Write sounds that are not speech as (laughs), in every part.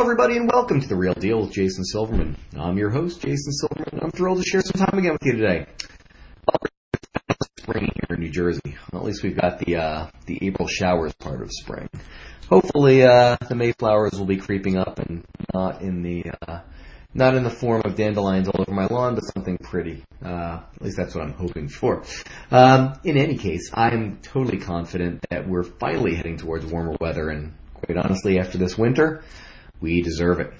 Hello, everybody, and welcome to The Real Deal with Jason Silverman. I'm your host, Jason Silverman. I'm thrilled to share some time again with you today. Spring here in New Jersey. Well, at least we've got the uh, the April showers part of spring. Hopefully, uh, the Mayflowers will be creeping up and not in the uh, not in the form of dandelions all over my lawn, but something pretty. Uh, at least that's what I'm hoping for. Um, in any case, I'm totally confident that we're finally heading towards warmer weather, and quite honestly, after this winter, we deserve it.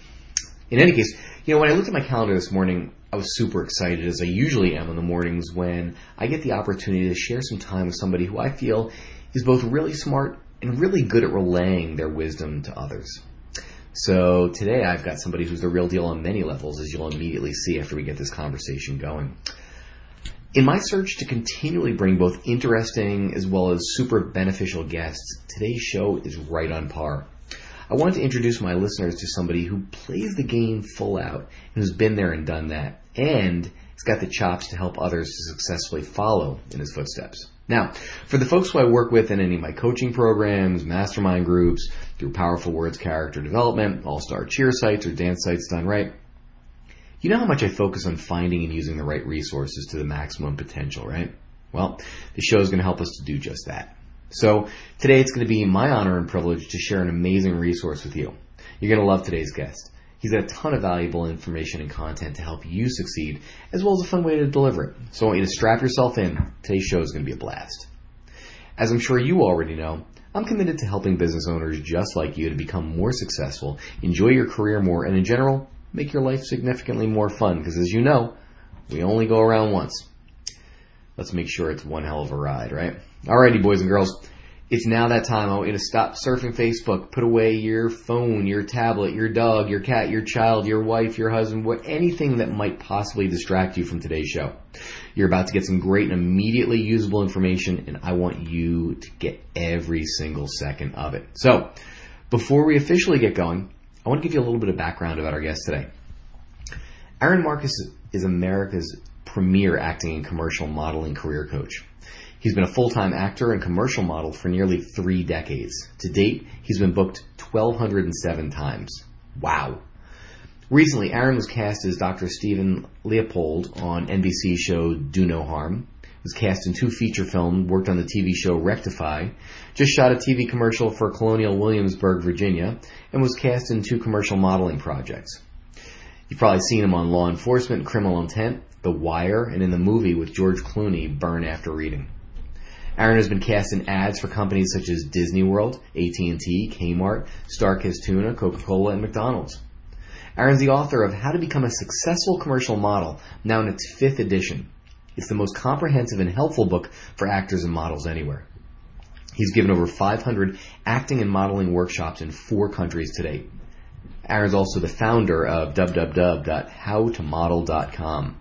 In any case, you know, when I looked at my calendar this morning, I was super excited, as I usually am in the mornings when I get the opportunity to share some time with somebody who I feel is both really smart and really good at relaying their wisdom to others. So today I've got somebody who's the real deal on many levels, as you'll immediately see after we get this conversation going. In my search to continually bring both interesting as well as super beneficial guests, today's show is right on par. I wanted to introduce my listeners to somebody who plays the game full out and who's been there and done that, and has got the chops to help others to successfully follow in his footsteps. Now, for the folks who I work with in any of my coaching programs, mastermind groups, through Powerful Words character development, all-star cheer sites, or dance sites done right, you know how much I focus on finding and using the right resources to the maximum potential, right? Well, the show is going to help us to do just that. So today it's going to be my honor and privilege to share an amazing resource with you. You're going to love today's guest. He's got a ton of valuable information and content to help you succeed, as well as a fun way to deliver it. So I want you to strap yourself in. Today's show is going to be a blast. As I'm sure you already know, I'm committed to helping business owners just like you to become more successful, enjoy your career more, and in general, make your life significantly more fun. Because as you know, we only go around once. Let's make sure it's one hell of a ride, right? Alrighty, boys and girls. It's now that time. I want you to stop surfing Facebook. Put away your phone, your tablet, your dog, your cat, your child, your wife, your husband, what anything that might possibly distract you from today's show. You're about to get some great and immediately usable information, and I want you to get every single second of it. So, before we officially get going, I want to give you a little bit of background about our guest today. Aaron Marcus is America's premier acting and commercial modeling career coach. He's been a full-time actor and commercial model for nearly three decades. To date, he's been booked 1,207 times. Wow. Recently, Aaron was cast as Dr. Stephen Leopold on NBC show Do No Harm. Was cast in two feature films, worked on the TV show Rectify, just shot a TV commercial for Colonial Williamsburg, Virginia, and was cast in two commercial modeling projects. You've probably seen him on Law Enforcement, Criminal Intent, The Wire, and in the movie with George Clooney, Burn After Reading. Aaron has been cast in ads for companies such as Disney World, AT&T, Kmart, Starkist Tuna, Coca-Cola, and McDonald's. Aaron's the author of How to Become a Successful Commercial Model, now in its fifth edition. It's the most comprehensive and helpful book for actors and models anywhere. He's given over 500 acting and modeling workshops in four countries to date. Aaron's also the founder of www.howtomodel.com.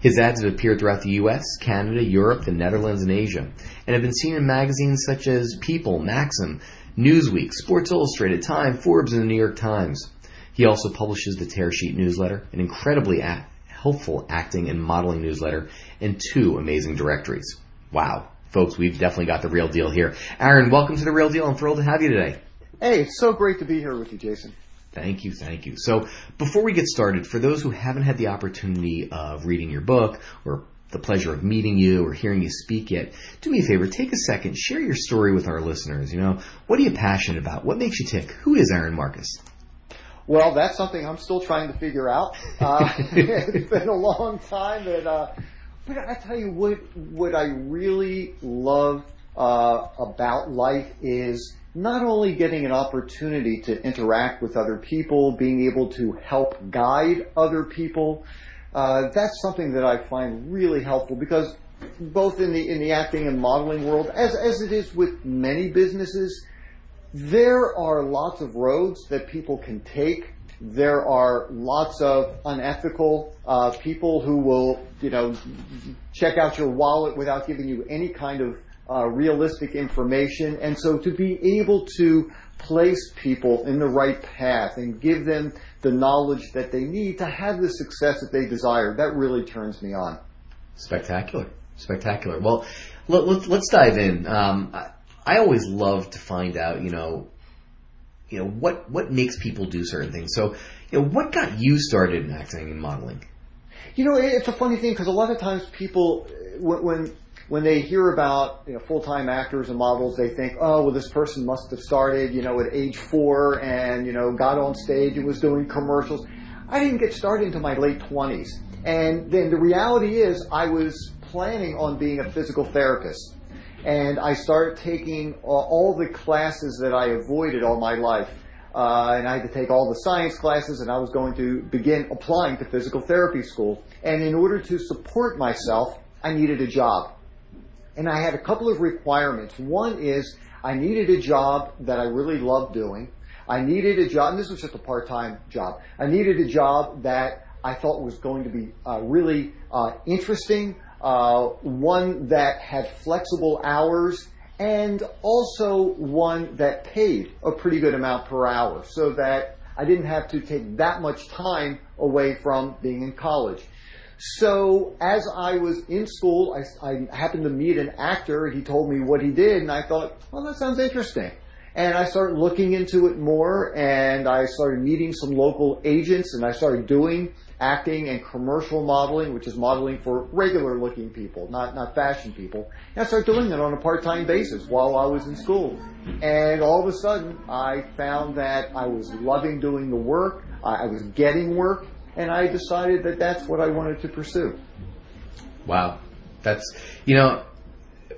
His ads have appeared throughout the US, Canada, Europe, the Netherlands, and Asia, and have been seen in magazines such as People, Maxim, Newsweek, Sports Illustrated, Time, Forbes, and the New York Times. He also publishes the Tear Sheet newsletter, an incredibly a- helpful acting and modeling newsletter, and two amazing directories. Wow. Folks, we've definitely got the real deal here. Aaron, welcome to the real deal. I'm thrilled to have you today. Hey, it's so great to be here with you, Jason. Thank you, thank you. So, before we get started, for those who haven't had the opportunity of reading your book or the pleasure of meeting you or hearing you speak yet, do me a favor, take a second, share your story with our listeners. You know, what are you passionate about? What makes you tick? Who is Aaron Marcus? Well, that's something I'm still trying to figure out. Uh, (laughs) it's been a long time, but uh, but I tell you what, what I really love uh, about life is not only getting an opportunity to interact with other people, being able to help guide other people. Uh, that's something that I find really helpful because both in the in the acting and modeling world, as as it is with many businesses, there are lots of roads that people can take. There are lots of unethical uh, people who will, you know, check out your wallet without giving you any kind of realistic information. And so to be able to place people in the right path and give them the knowledge that they need to have the success that they desire, that really turns me on. Spectacular. Spectacular. Well, let, us dive in. Um, I, I always love to find out, you know, you know what what makes people do certain things. So, you know, what got you started in acting and modeling? You know, it's a funny thing because a lot of times people, when, when when they hear about you know, full-time actors and models, they think, oh, well, this person must have started, you know, at age four and, you know, got on stage and was doing commercials. I didn't get started until my late 20s. And then the reality is I was planning on being a physical therapist. And I started taking all the classes that I avoided all my life. Uh, and I had to take all the science classes, and I was going to begin applying to physical therapy school. And in order to support myself, I needed a job and I had a couple of requirements. One is I needed a job that I really loved doing. I needed a job, and this was just a part-time job. I needed a job that I thought was going to be uh, really uh, interesting, uh, one that had flexible hours, and also one that paid a pretty good amount per hour, so that I didn't have to take that much time away from being in college. So as I was in school, I, I, happened to meet an actor. He told me what he did, and I thought, well, that sounds interesting. And I started looking into it more, and I started meeting some local agents, and I started doing acting and commercial modeling, which is modeling for regular-looking people, not not fashion people. And I started doing it on a part-time basis while I was in school. And all of a sudden, I found that I was loving doing the work. I was getting work and I decided that that's what I wanted to pursue. Wow, that's you know.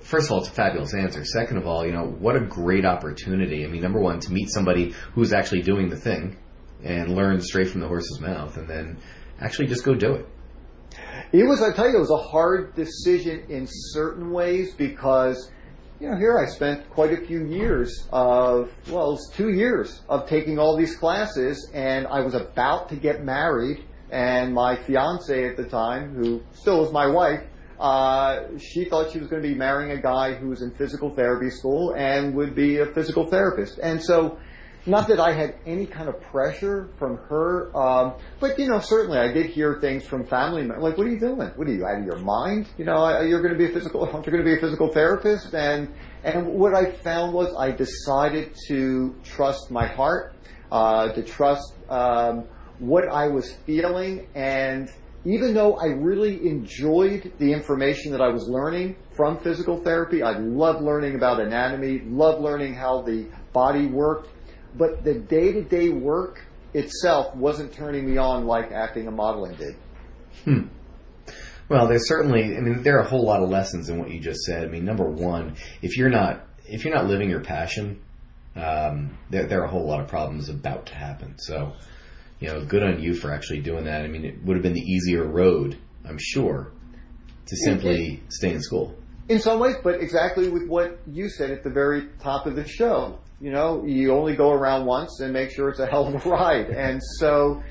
First of all, it's a fabulous answer. Second of all, you know, what a great opportunity. I mean, number one, to meet somebody who's actually doing the thing and learn straight from the horse's mouth and then actually just go do it. It was, I tell you, it was a hard decision in certain ways because you know, here I spent quite a few years of, well, it was two years of taking all these classes, and I was about to get married, and my fiance at the time, who still is my wife, uh, she thought she was going to be marrying a guy who was in physical therapy school and would be a physical therapist. And so not that I had any kind of pressure from her, um, but you know, certainly I did hear things from family members like, "What are you doing? What are you out of your mind? You know, you're going to be a physical, (laughs) you're going to be a physical therapist." And and what I found was I decided to trust my heart, uh, to trust um, what I was feeling, and even though I really enjoyed the information that I was learning from physical therapy, I loved learning about anatomy, loved learning how the body worked but the day-to-day work itself wasn't turning me on like acting and modeling did. Hmm. Well, there's certainly, I mean, there are a whole lot of lessons in what you just said. I mean, number one, if you're not, if you're not living your passion, um, there, there are a whole lot of problems about to happen. So, you know, good on you for actually doing that. I mean, it would have been the easier road, I'm sure, to simply stay in school. In some ways, but exactly with what you said at the very top of the show you know, you only go around once and make sure it's a hell of a (laughs) ride. And so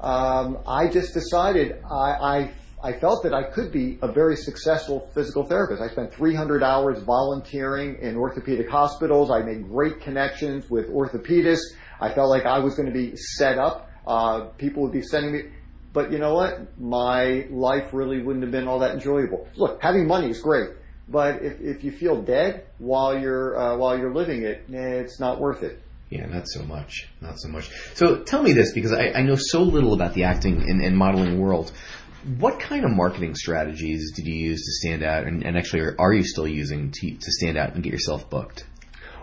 um, I just decided I, I, I felt that I could be a very successful physical therapist. I spent 300 hours volunteering in orthopedic hospitals. I made great connections with orthopedists. I felt like I was going to be set up. Uh, people would be sending me. But you know what? My life really wouldn't have been all that enjoyable. Look, having money is great. But if, if you feel dead while you're uh, while you're living it, it's not worth it. Yeah, not so much. Not so much. So tell me this, because I, I know so little about the acting and, and, modeling world. What kind of marketing strategies did you use to stand out, and, and actually are, are, you still using to, to stand out and get yourself booked?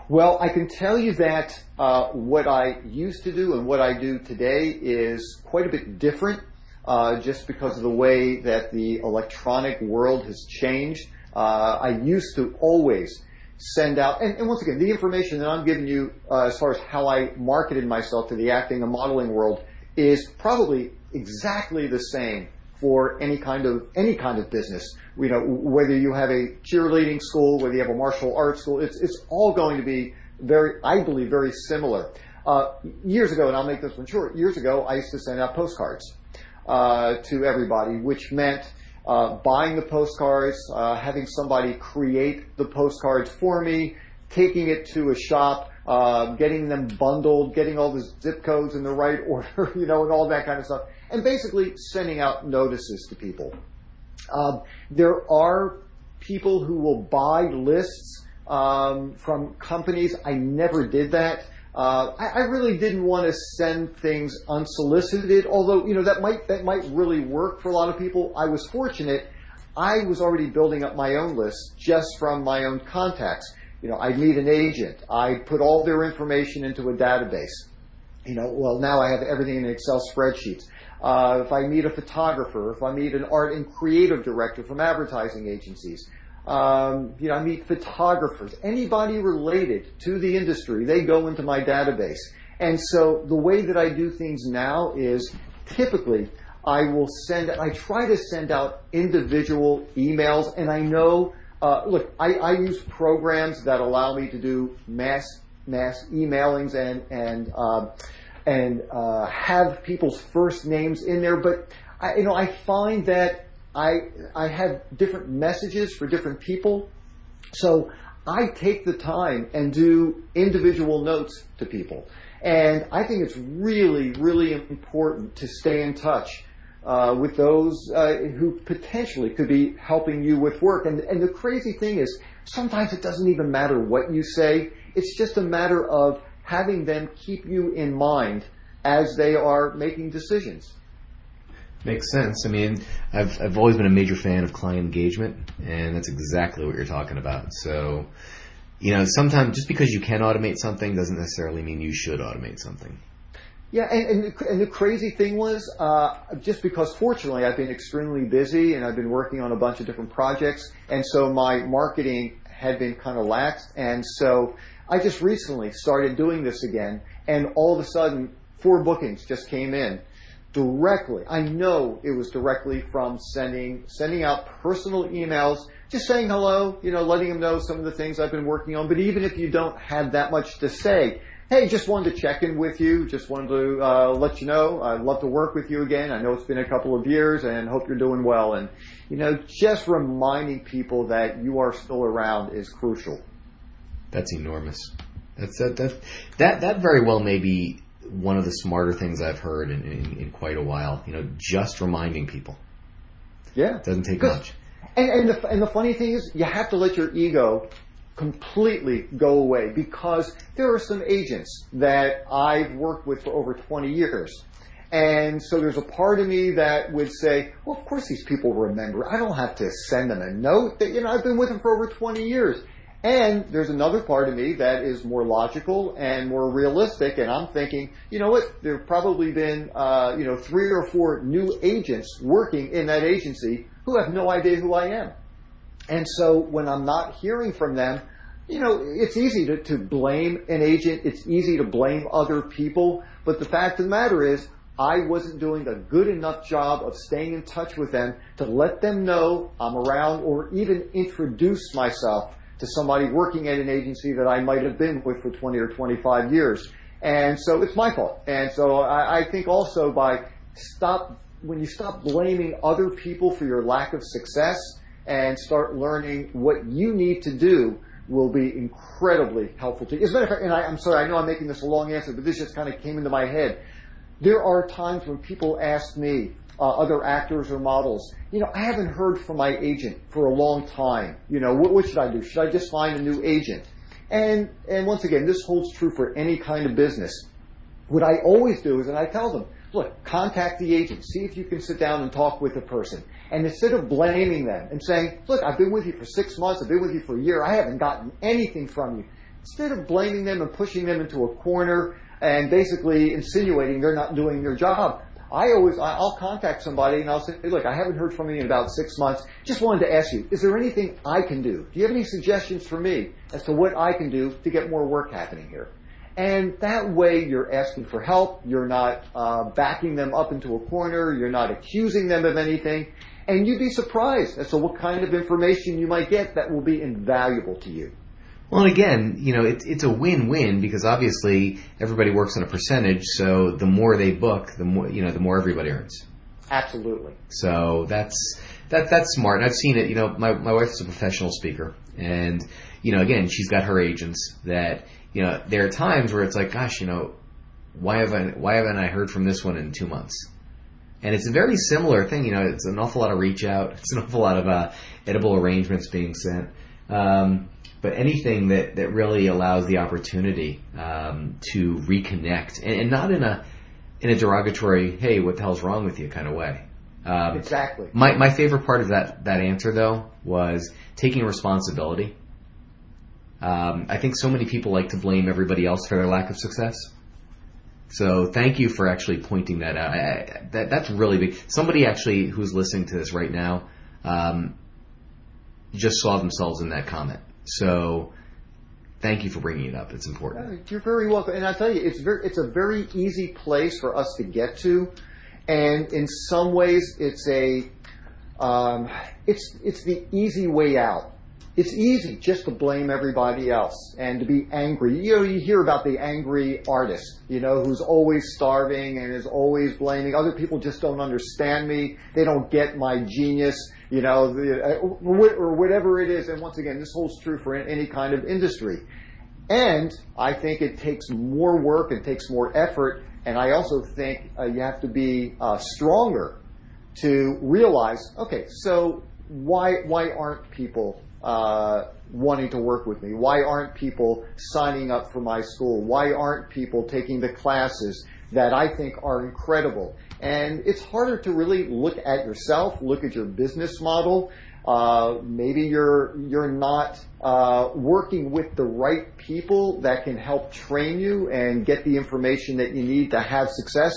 Well, I can tell you that uh, what I used to do and what I do today is quite a bit different, uh, just because of the way that the electronic world has changed. Uh, I used to always send out, and, and, once again, the information that I'm giving you uh, as far as how I marketed myself to the acting and modeling world is probably exactly the same for any kind of any kind of business. You know, whether you have a cheerleading school, whether you have a martial arts school, it's it's all going to be very, I believe, very similar. Uh, years ago, and I'll make this one short. Years ago, I used to send out postcards uh, to everybody, which meant uh, buying the postcards, uh, having somebody create the postcards for me, taking it to a shop, uh, getting them bundled, getting all the zip codes in the right (laughs) order, you know, and all that kind of stuff, and basically sending out notices to people. Um, there are people who will buy lists um, from companies. I never did that. Uh, I, I, really didn't want to send things unsolicited, although you know that might that might really work for a lot of people. I was fortunate; I was already building up my own list just from my own contacts. You know, I'd meet an agent, I'd put all their information into a database. You know, well now I have everything in Excel spreadsheets. Uh, if I meet a photographer, if I meet an art and creative director from advertising agencies, um, you know, I meet photographers, anybody related to the industry, they go into my database. And so the way that I do things now is typically I will send, I try to send out individual emails and I know, uh, look, I, I use programs that allow me to do mass, mass emailings and, and, uh, and, uh, have people's first names in there, but I, you know, I find that I, I have different messages for different people. So I take the time and do individual notes to people. And I think it's really, really important to stay in touch uh, with those uh, who potentially could be helping you with work. And, and the crazy thing is, sometimes it doesn't even matter what you say. It's just a matter of having them keep you in mind as they are making decisions. Makes sense. I mean, I've I've always been a major fan of client engagement, and that's exactly what you're talking about. So, you know, sometimes just because you can automate something doesn't necessarily mean you should automate something. Yeah, and, and, the, and the crazy thing was, uh, just because fortunately I've been extremely busy and I've been working on a bunch of different projects, and so my marketing had been kind of lax, and so I just recently started doing this again, and all of a sudden, four bookings just came in directly. I know it was directly from sending sending out personal emails, just saying hello, you know, letting them know some of the things I've been working on. But even if you don't have that much to say, hey, just wanted to check in with you. Just wanted to uh, let you know I'd love to work with you again. I know it's been a couple of years, and hope you're doing well. And you know, just reminding people that you are still around is crucial. That's enormous. That's that that that, that very well may be one of the smarter things I've heard in, in, in quite a while. You know, just reminding people. Yeah, it doesn't take much. And, and the, and the funny thing is, you have to let your ego completely go away because there are some agents that I've worked with for over 20 years. And so there's a part of me that would say, well, of course these people remember. I don't have to send them a note. That, you know, I've been with them for over 20 years. And there's another part of me that is more logical and more realistic, and I'm thinking, you know what? There have probably been, uh, you know, three or four new agents working in that agency who have no idea who I am. And so when I'm not hearing from them, you know, it's easy to, to blame an agent. It's easy to blame other people. But the fact of the matter is, I wasn't doing a good enough job of staying in touch with them to let them know I'm around or even introduce myself to somebody working at an agency that I might have been with for 20 or 25 years. And so it's my fault. And so I, I think also by stop, when you stop blaming other people for your lack of success and start learning what you need to do will be incredibly helpful to you. As a matter of fact, and I, I'm sorry, I know I'm making this a long answer, but this just kind of came into my head. There are times when people ask me, uh, other actors or models. You know, I haven't heard from my agent for a long time. You know, what, what should I do? Should I just find a new agent? And and once again, this holds true for any kind of business. What I always do is, and I tell them, look, contact the agent, see if you can sit down and talk with the person. And instead of blaming them and saying, look, I've been with you for six months, I've been with you for a year, I haven't gotten anything from you. Instead of blaming them and pushing them into a corner and basically insinuating they're not doing their job, I always, I'll contact somebody and I'll say, hey, look, I haven't heard from you in about six months. Just wanted to ask you, is there anything I can do? Do you have any suggestions for me as to what I can do to get more work happening here? And that way you're asking for help. You're not uh, backing them up into a corner. You're not accusing them of anything. And you'd be surprised as to what kind of information you might get that will be invaluable to you. Well, and again, you know, it's it's a win-win because obviously everybody works on a percentage. So the more they book, the more you know, the more everybody earns. Absolutely. So that's that that's smart. And I've seen it. You know, my my wife's a professional speaker, and you know, again, she's got her agents that you know. There are times where it's like, gosh, you know, why haven't why haven't I heard from this one in two months? And it's a very similar thing. You know, it's an awful lot of reach out. (laughs) It's an awful lot of uh, edible arrangements being sent. Um, but anything that, that really allows the opportunity um, to reconnect, and, and, not in a in a derogatory, "Hey, what the hell's wrong with you?" kind of way. Um, exactly. My my favorite part of that that answer though was taking responsibility. Um, I think so many people like to blame everybody else for their lack of success. So thank you for actually pointing that out. I, I, that that's really big. Somebody actually who's listening to this right now um, just saw themselves in that comment. So thank you for bringing it up. It's important. You're very welcome. And I tell you, it's very, it's a very easy place for us to get to, and in some ways, it's a, um, it's it's the easy way out. It's easy just to blame everybody else and to be angry. You know, you hear about the angry artist, you know, who's always starving and is always blaming. Other people just don't understand me. They don't get my genius you know, the, uh, or whatever it is. And once again, this holds true for any kind of industry. And I think it takes more work, and takes more effort, and I also think uh, you have to be uh, stronger to realize, okay, so why why aren't people uh, wanting to work with me? Why aren't people signing up for my school? Why aren't people taking the classes that I think are incredible? And it's harder to really look at yourself, look at your business model. Uh, maybe you're you're not uh, working with the right people that can help train you and get the information that you need to have success.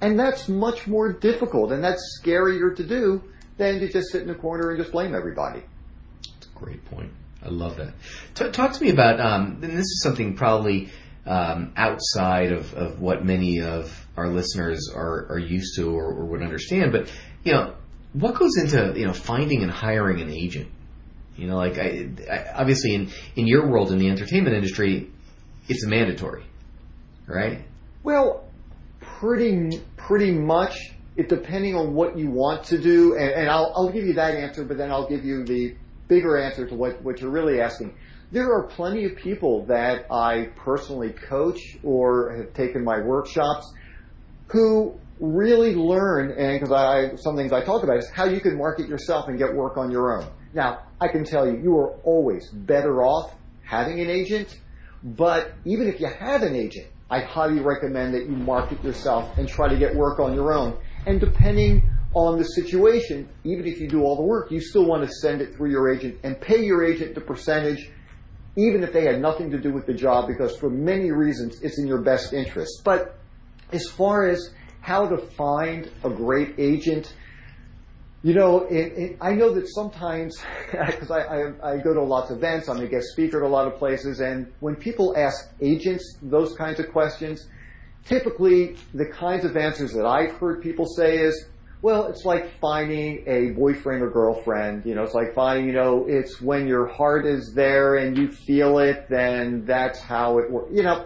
And that's much more difficult, and that's scarier to do than to just sit in a corner and just blame everybody. That's a great point. I love that. T- talk to me about, um, and this is something probably um, outside of, of what many of our listeners are, are used to or, or would understand. But you know, what goes into you know finding and hiring an agent? You know, like I, I, obviously in in your world in the entertainment industry, it's mandatory, right? Well, pretty pretty much. It depending on what you want to do, and, and I'll, I'll give you that answer, but then I'll give you the bigger answer to what, what you're really asking. There are plenty of people that I personally coach or have taken my workshops who really learn, and because I, some things I talk about is how you can market yourself and get work on your own. Now, I can tell you, you are always better off having an agent, but even if you have an agent, I highly recommend that you market yourself and try to get work on your own. And depending on the situation, even if you do all the work, you still want to send it through your agent and pay your agent the percentage, even if they had nothing to do with the job, because for many reasons it's in your best interest. But as far as how to find a great agent, you know, it, it, I know that sometimes, (laughs) because I, I, I, go to lots of events, I'm a guest speaker at a lot of places, and when people ask agents those kinds of questions, typically the kinds of answers that I've heard people say is, well, it's like finding a boyfriend or girlfriend. You know, it's like finding, you know, it's when your heart is there and you feel it, then that's how it works. You know,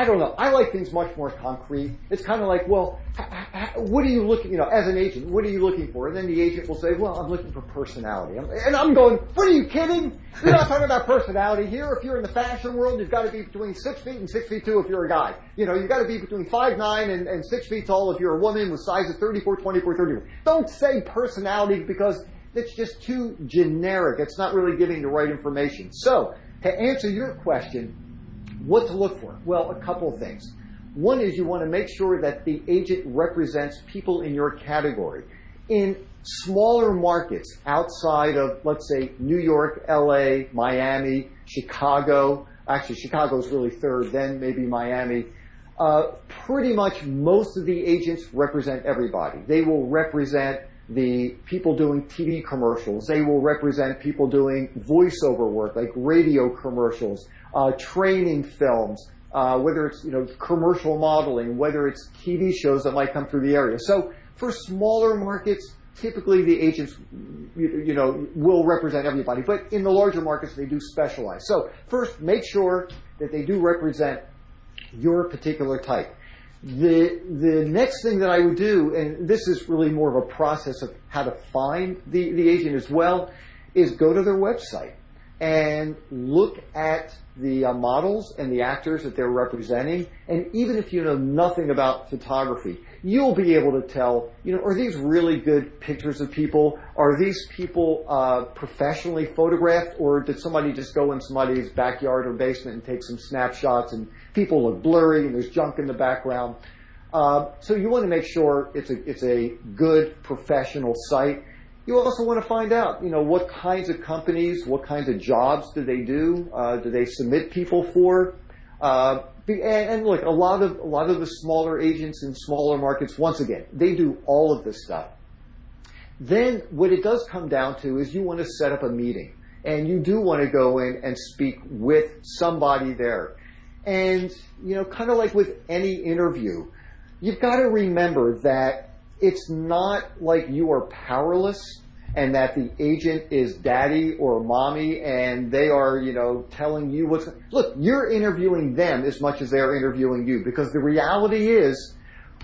I don't know. I like things much more concrete. It's kind of like, well, what are you looking, you know, as an agent, what are you looking for? And then the agent will say, well, I'm looking for personality. And I'm going, what are you kidding? We're not talking about personality here. If you're in the fashion world, you've got to be between six feet and six feet two if you're a guy. You know, you've got to be between five nine and, and six feet tall if you're a woman with sizes 34, 24, 34. Don't say personality because it's just too generic. It's not really giving the right information. So, to answer your question, what to look for? Well, a couple of things. One is you want to make sure that the agent represents people in your category. In smaller markets outside of, let's say, New York, LA, Miami, Chicago, actually Chicago is really third, then maybe Miami, uh, pretty much most of the agents represent everybody. They will represent the people doing TV commercials. They will represent people doing voiceover work, like radio commercials, uh, training films, uh, whether it's you know commercial modeling, whether it's TV shows that might come through the area. So for smaller markets, typically the agents, you, you know, will represent everybody, but in the larger markets they do specialize. So first, make sure that they do represent your particular type. The the next thing that I would do, and this is really more of a process of how to find the, the agent as well, is go to their website and look at the uh, models and the actors that they're representing. And even if you know nothing about photography, you'll be able to tell, you know, are these really good pictures of people? Are these people uh, professionally photographed, or did somebody just go in somebody's backyard or basement and take some snapshots and people look blurry and there's junk in the background? Uh, so you want to make sure it's a it's a good professional site. You also want to find out, you know, what kinds of companies, what kinds of jobs do they do? Uh, do they submit people for? Uh, and, and, look, a lot of a lot of the smaller agents in smaller markets, once again, they do all of this stuff. Then what it does come down to is you want to set up a meeting, and you do want to go in and speak with somebody there. And you know, kind of like with any interview, you've got to remember that it's not like you are powerless and that the agent is daddy or mommy and they are, you know, telling you what's, look, you're interviewing them as much as they're interviewing you because the reality is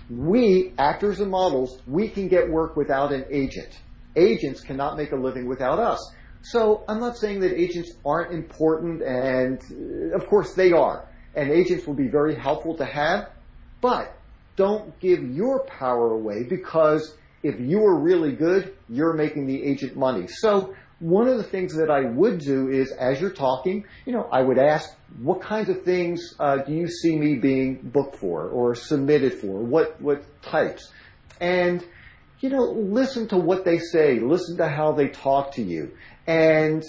we, actors and models, we can get work without an agent. Agents cannot make a living without us. So I'm not saying that agents aren't important and of course they are. And agents will be very helpful to have, but don't give your power away because if you are really good, you're making the agent money. So one of the things that I would do is, as you're talking, you know, I would ask, what kinds of things uh, do you see me being booked for or submitted for? What what types? And you know, listen to what they say. Listen to how they talk to you. And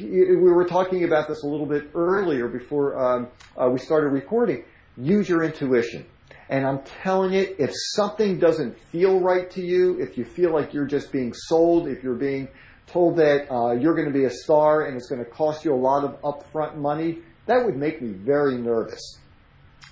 we were talking about this a little bit earlier before um, uh, we started recording. Use your intuition. And I'm telling you, if something doesn't feel right to you, if you feel like you're just being sold, if you're being told that uh, you're going to be a star and it's going to cost you a lot of upfront money, that would make me very nervous.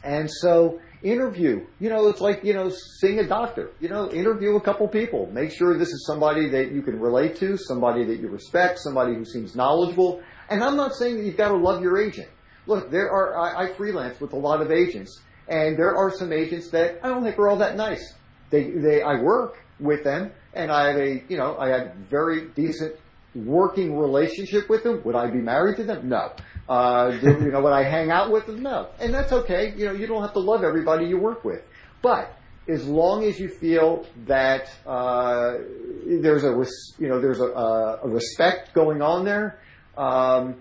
And so, interview. You know, it's like, you know, seeing a doctor. You know, interview a couple people. Make sure this is somebody that you can relate to, somebody that you respect, somebody who seems knowledgeable. And I'm not saying that you've got to love your agent. Look, there are, I, I freelance with a lot of agents and there are some agents that I don't think are all that nice. They, they, I work with them, and I have a, you know, I have very decent working relationship with them. Would I be married to them? No. Uh, do, you know, would I hang out with them? No. And that's okay. You know, you don't have to love everybody you work with. But as long as you feel that uh, there's a res- you know there's a, a, respect going on there, um,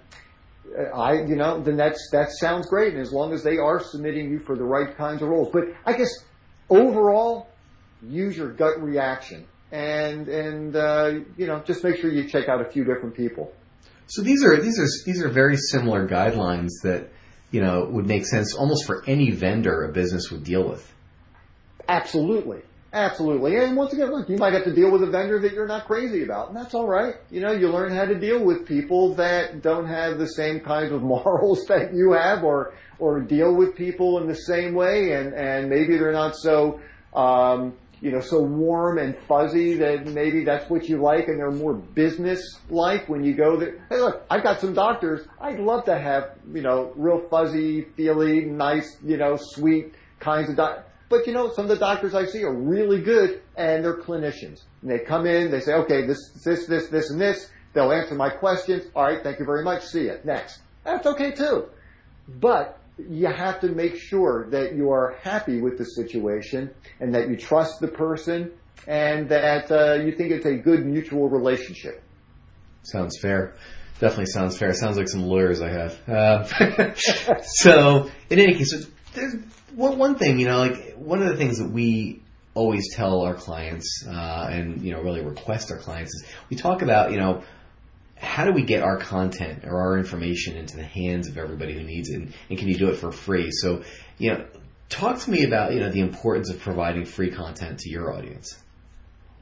I, you know, then that's, that sounds great. And as long as they are submitting you for the right kinds of roles. But I guess overall, use your gut reaction and, and, uh, you know, just make sure you check out a few different people. So these are, these are, these are very similar guidelines that, you know, would make sense almost for any vendor a business would deal with. Absolutely. Absolutely. And once again, look, you might have to deal with a vendor that you're not crazy about, and that's all right. You know, you learn how to deal with people that don't have the same kinds of (laughs) morals that you have or, or deal with people in the same way and, and maybe they're not so, um, you know, so warm and fuzzy that maybe that's what you like and they're more business like when you go there. Hey look, I've got some doctors. I'd love to have, you know, real fuzzy, feely, nice, you know, sweet kinds of doctors but you know, some of the doctors I see are really good and they're clinicians. And they come in, they say, okay, this, this, this, this, and this. They'll answer my questions. All right, thank you very much. See you. Next. That's okay too. But you have to make sure that you are happy with the situation and that you trust the person and that uh, you think it's a good mutual relationship. Sounds fair. Definitely sounds fair. Sounds like some lawyers I have. Uh, (laughs) so, in any case, there's one, one thing, you know, like one of the things that we always tell our clients uh, and you know really request our clients is we talk about you know how do we get our content or our information into the hands of everybody who needs it and, and can you do it for free? So you know talk to me about you know the importance of providing free content to your audience.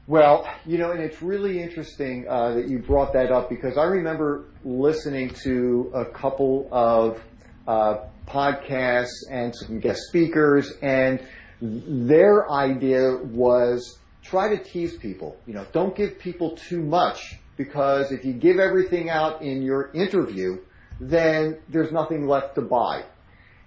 Well, you know, and it's really interesting uh, that you brought that up because I remember listening to a couple of uh, podcasts and some guest speakers, and their idea was try to tease people. You know, don't give people too much because if you give everything out in your interview, then there's nothing left to buy.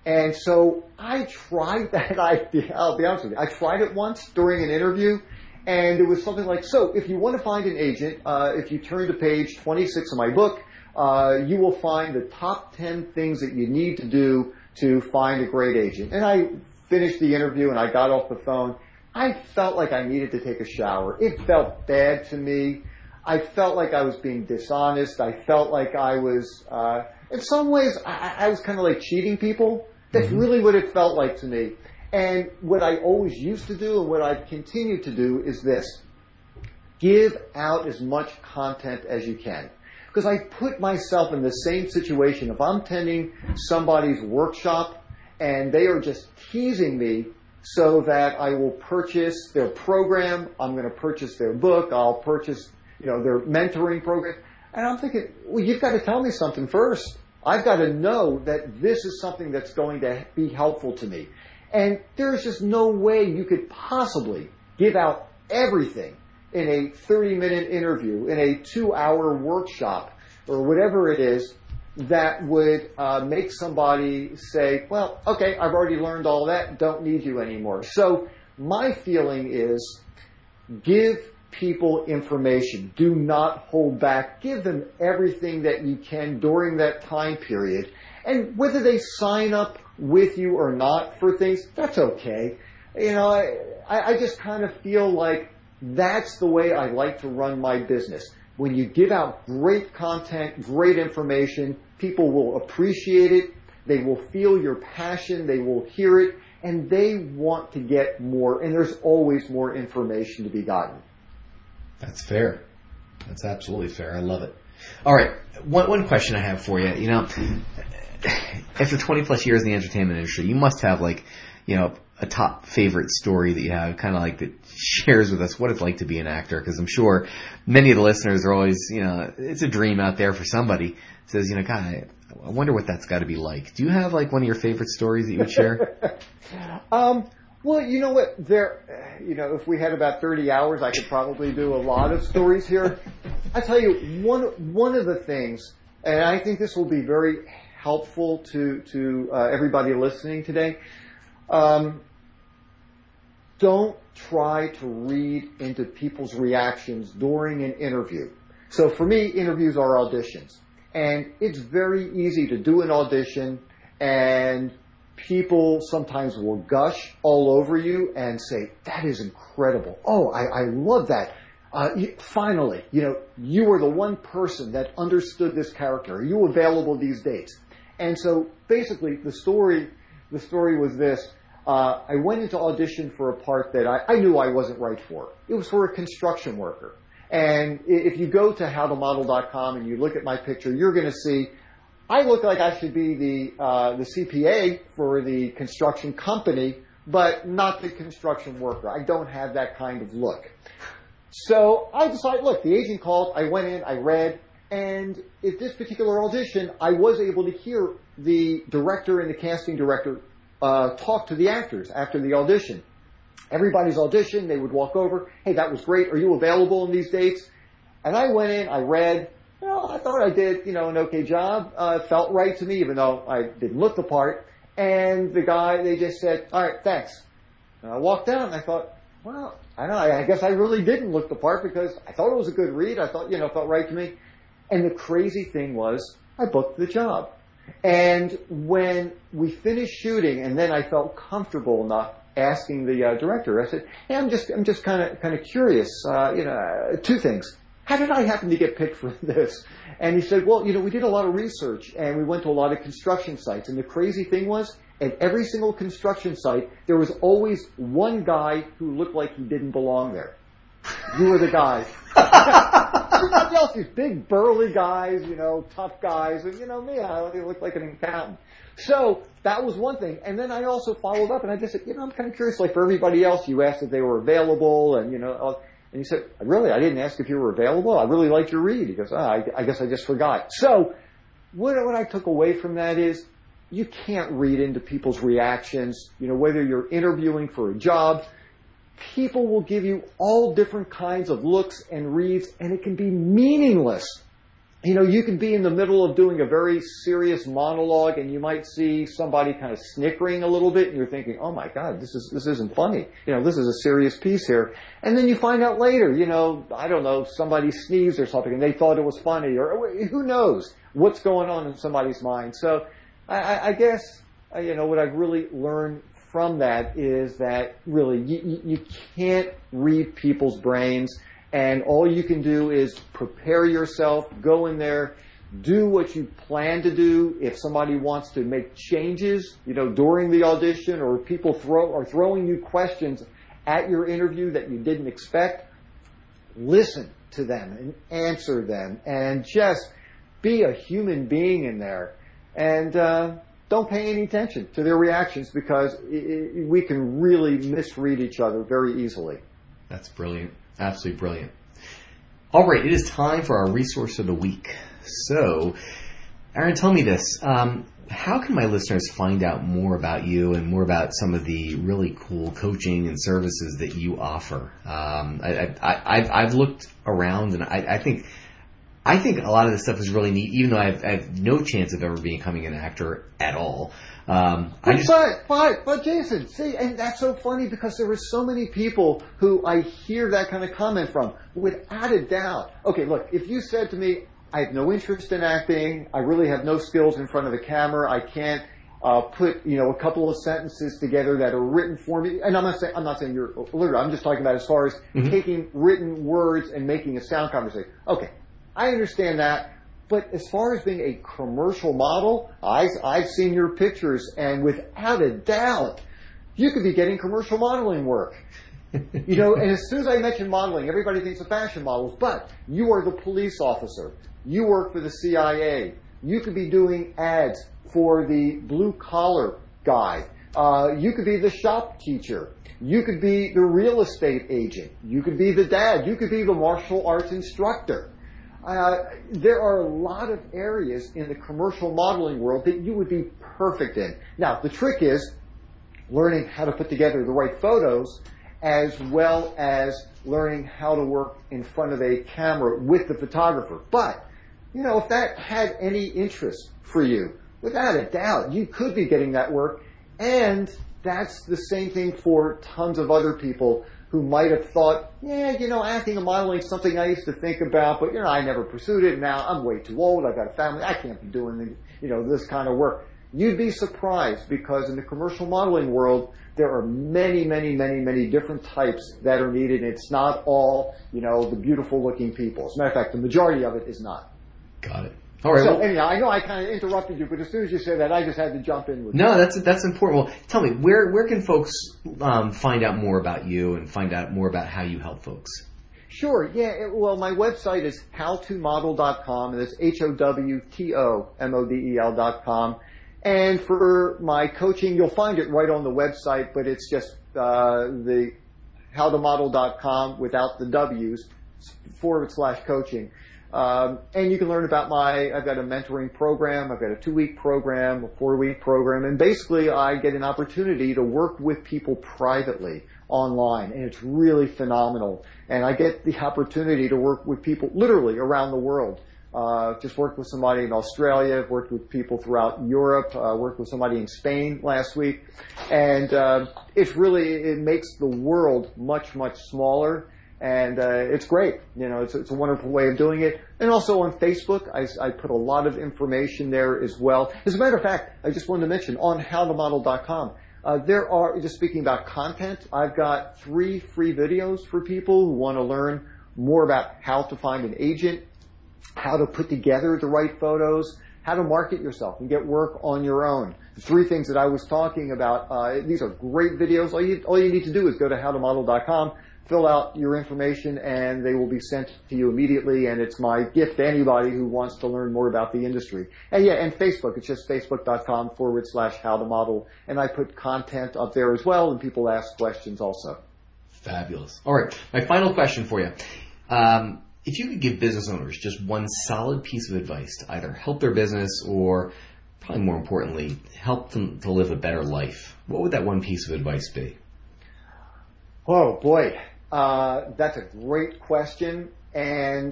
And so I tried (laughs) that idea. I'll be honest with you. I tried it once during an interview, and it was something like, so if you want to find an agent, uh, if you turn to page 26 of my book, uh, you will find the top 10 things that you need to do to find a great agent. And I finished the interview and I got off the phone. I felt like I needed to take a shower. It felt bad to me. I felt like I was being dishonest. I felt like I was, uh, in some ways, I, I was kind of like cheating people. That's mm-hmm. really what it felt like to me. And what I always used to do and what I continue to do is this. Give out as much content as you can. Because I put myself in the same situation. If I'm attending somebody's workshop and they are just teasing me so that I will purchase their program, I'm going to purchase their book, I'll purchase, you know, their mentoring program. And I'm thinking, well, you've got to tell me something first. I've got to know that this is something that's going to be helpful to me. And there's just no way you could possibly give out everything in a 30 minute interview, in a two hour workshop, or whatever it is that would uh, make somebody say, well, okay, I've already learned all that, don't need you anymore. So my feeling is give people information. Do not hold back. Give them everything that you can during that time period. And whether they sign up with you or not for things, that's okay. You know, I, I just kind of feel like that's the way I like to run my business. When you give out great content, great information, people will appreciate it. They will feel your passion. They will hear it and they want to get more and there's always more information to be gotten. That's fair. That's absolutely fair. I love it. All right. One, one question I have for you. You know, after 20 plus years in the entertainment industry, you must have like, you know, a top favorite story that you have, kind of like that shares with us what it's like to be an actor. Because I'm sure many of the listeners are always, you know, it's a dream out there for somebody. says, you know, God, I, I wonder what that's got to be like. Do you have like one of your favorite stories that you would share? (laughs) um, well, you know what? There, you know, if we had about 30 hours, I could probably do a lot of stories here. I tell you, one one of the things, and I think this will be very helpful to to uh, everybody listening today. Um, don't try to read into people's reactions during an interview. So for me, interviews are auditions, and it's very easy to do an audition and people sometimes will gush all over you and say, that is incredible. Oh, I, I love that. Uh, finally, you know, you were the one person that understood this character. Are you available these dates? And so basically the story, the story was this. Uh, I went into audition for a part that I, I knew I wasn't right for. It was for a construction worker. And if you go to howtomodel.com and you look at my picture, you're going to see I look like I should be the uh, the CPA for the construction company, but not the construction worker. I don't have that kind of look. So I decided, look, the agent called. I went in, I read, and at this particular audition, I was able to hear the director and the casting director uh, talk to the actors after the audition. Everybody's audition, they would walk over, hey, that was great. Are you available in these dates? And I went in, I read, well, I thought I did, you know, an okay job. Uh, felt right to me, even though I didn't look the part. And the guy, they just said, all right, thanks. And I walked out and I thought, well, I know, I guess I really didn't look the part because I thought it was a good read. I thought, you know, it felt right to me. And the crazy thing was, I booked the job. And when we finished shooting, and then I felt comfortable enough asking the uh, director, I said, "Hey, I'm just, I'm just kind of, kind of curious. Uh, you know, two things how did I happen to get picked for (laughs) this? And he said, well, you know, we did a lot of research and we went to a lot of construction sites. And the crazy thing was, at every single construction site, there was always one guy who looked like he didn't belong there. You were the guy. Everybody else, these big burly guys, you know, tough guys, and you know me, I look like an accountant. So that was one thing. And then I also followed up and I just said, you know, I'm kind of curious, like for everybody else, you asked if they were available and, you know, uh, and he said, really, I didn't ask if you were available. I really liked your read. He goes, oh, I, I guess I just forgot. So what, what I took away from that is you can't read into people's reactions. You know, whether you're interviewing for a job, people will give you all different kinds of looks and reads, and it can be meaningless. You know, you can be in the middle of doing a very serious monologue and you might see somebody kind of snickering a little bit and you're thinking, oh my God, this is, this isn't funny. You know, this is a serious piece here. And then you find out later, you know, I don't know, somebody sneezed or something and they thought it was funny or who knows what's going on in somebody's mind. So I, I guess, uh, you know, what I've really learned from that is that really you, you can't read people's brains and all you can do is prepare yourself, go in there, do what you plan to do. If somebody wants to make changes, you know, during the audition or people throw, are throwing you questions at your interview that you didn't expect, listen to them and answer them and just be a human being in there. And, uh, don't pay any attention to their reactions because it, it, we can really misread each other very easily. That's brilliant. Absolutely brilliant. All right, it is time for our resource of the week. So, Aaron, tell me this. Um, how can my listeners find out more about you and more about some of the really cool coaching and services that you offer? Um, I, have looked around and I, I think I think a lot of this stuff is really neat, even though I have, I have no chance of ever becoming an actor at all. Um, but, just, but, but, but Jason, see, and that's so funny because there are so many people who I hear that kind of comment from, without a doubt. Okay, look, if you said to me, I have no interest in acting, I really have no skills in front of a camera, I can't uh, put you know a couple of sentences together that are written for me. And I'm not saying I'm not saying you're illiterate. I'm just talking about as far as mm-hmm. taking written words and making a sound conversation. Okay, I understand that. But as far as being a commercial model, I, I've seen your pictures, and without a doubt, you could be getting commercial modeling work. (laughs) you know, and as soon as I mention modeling, everybody thinks of fashion models, but you are the police officer. You work for the CIA. You could be doing ads for the blue collar guy. Uh, you could be the shop teacher. You could be the real estate agent. You could be the dad. You could be the martial arts instructor. Uh, there are a lot of areas in the commercial modeling world that you would be perfect in. Now, the trick is learning how to put together the right photos as well as learning how to work in front of a camera with the photographer. But, you know, if that had any interest for you, without a doubt, you could be getting that work. And that's the same thing for tons of other people who might have thought, yeah, you know, acting and modeling is something I used to think about, but you know, I never pursued it. Now I'm way too old. I've got a family. I can't be doing, you know, this kind of work. You'd be surprised because in the commercial modeling world, there are many, many, many, many different types that are needed. It's not all, you know, the beautiful looking people. As a matter of fact, the majority of it is not. Got it. All right. So well, anyhow, I know I kind of interrupted you, but as soon as you said that, I just had to jump in with. No, you. that's that's important. Well, tell me where where can folks um, find out more about you and find out more about how you help folks? Sure. Yeah. It, well, my website is howtomodel.com, and it's h o w t o m o d e l dot com. And for my coaching, you'll find it right on the website, but it's just uh, the howtomodel.com without the W's forward slash coaching. Um, and you can learn about my, I've got a mentoring program, I've got a two week program, a four week program, and basically I get an opportunity to work with people privately online, and it's really phenomenal. And I get the opportunity to work with people literally around the world. Uh, just worked with somebody in Australia, worked with people throughout Europe, uh, worked with somebody in Spain last week, and uh, it's really it makes the world much much smaller and uh, it's great. You know, it's, it's a wonderful way of doing it. And also on Facebook, I, I put a lot of information there as well. As a matter of fact, I just wanted to mention on howtomodel.com, uh, there are, just speaking about content, I've got three free videos for people who want to learn more about how to find an agent, how to put together the right photos, how to market yourself and get work on your own. The three things that I was talking about, uh, these are great videos. All you, all you need to do is go to howtomodel.com, fill out your information and they will be sent to you immediately and it's my gift to anybody who wants to learn more about the industry. And yeah, and Facebook, it's just facebook.com forward slash how to model and I put content up there as well and people ask questions also. Fabulous. All right. My final question for you. Um, if you could give business owners just one solid piece of advice to either help their business or probably more importantly, help them to live a better life, what would that one piece of advice be? Oh boy, uh, that's a great question, and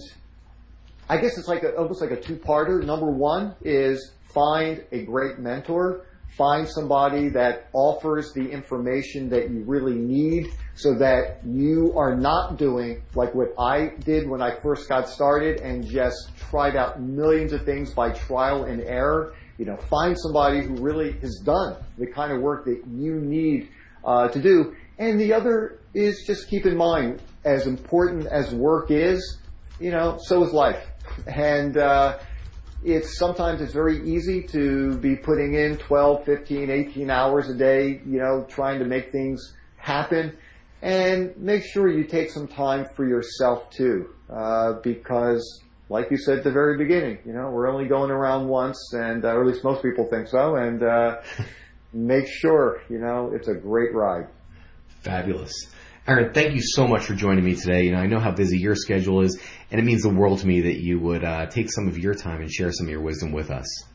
I guess it's like a, almost like a two-parter. Number one is find a great mentor. Find somebody that offers the information that you really need so that you are not doing like what I did when I first got started and just tried out millions of things by trial and error. You know, find somebody who really has done the kind of work that you need uh, to do. And the other is just keep in mind, as important as work is, you know, so is life. And uh, it's sometimes it's very easy to be putting in 12, 15, 18 hours a day, you know, trying to make things happen. And make sure you take some time for yourself too, uh, because like you said at the very beginning, you know, we're only going around once, and uh, or at least most people think so. And uh, (laughs) make sure, you know, it's a great ride. Fabulous. Aaron, thank you so much for joining me today. You know, I know how busy your schedule is, and it means the world to me that you would uh, take some of your time and share some of your wisdom with us.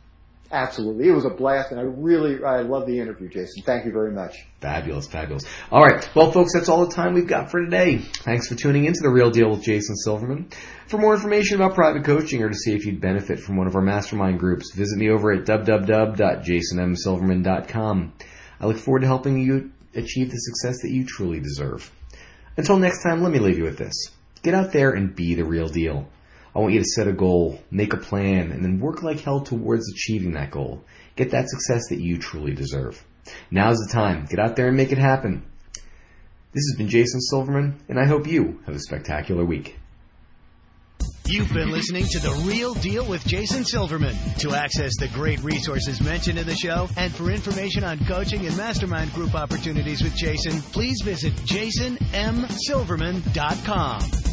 Absolutely. It was a blast, and I really, I love the interview, Jason. Thank you very much. Fabulous, fabulous. All right. Well, folks, that's all the time we've got for today. Thanks for tuning in to The Real Deal with Jason Silverman. For more information about private coaching or to see if you'd benefit from one of our mastermind groups, visit me over at www.jasonmsilverman.com. I look forward to helping you achieve the success that you truly deserve. Until next time, let me leave you with this. Get out there and be the real deal. I want you to set a goal, make a plan, and then work like hell towards achieving that goal. Get that success that you truly deserve. Now's the time. Get out there and make it happen. This has been Jason Silverman, and I hope you have a spectacular week. You've been listening to The Real Deal with Jason Silverman. To access the great resources mentioned in the show and for information on coaching and mastermind group opportunities with Jason, please visit jasonmsilverman.com.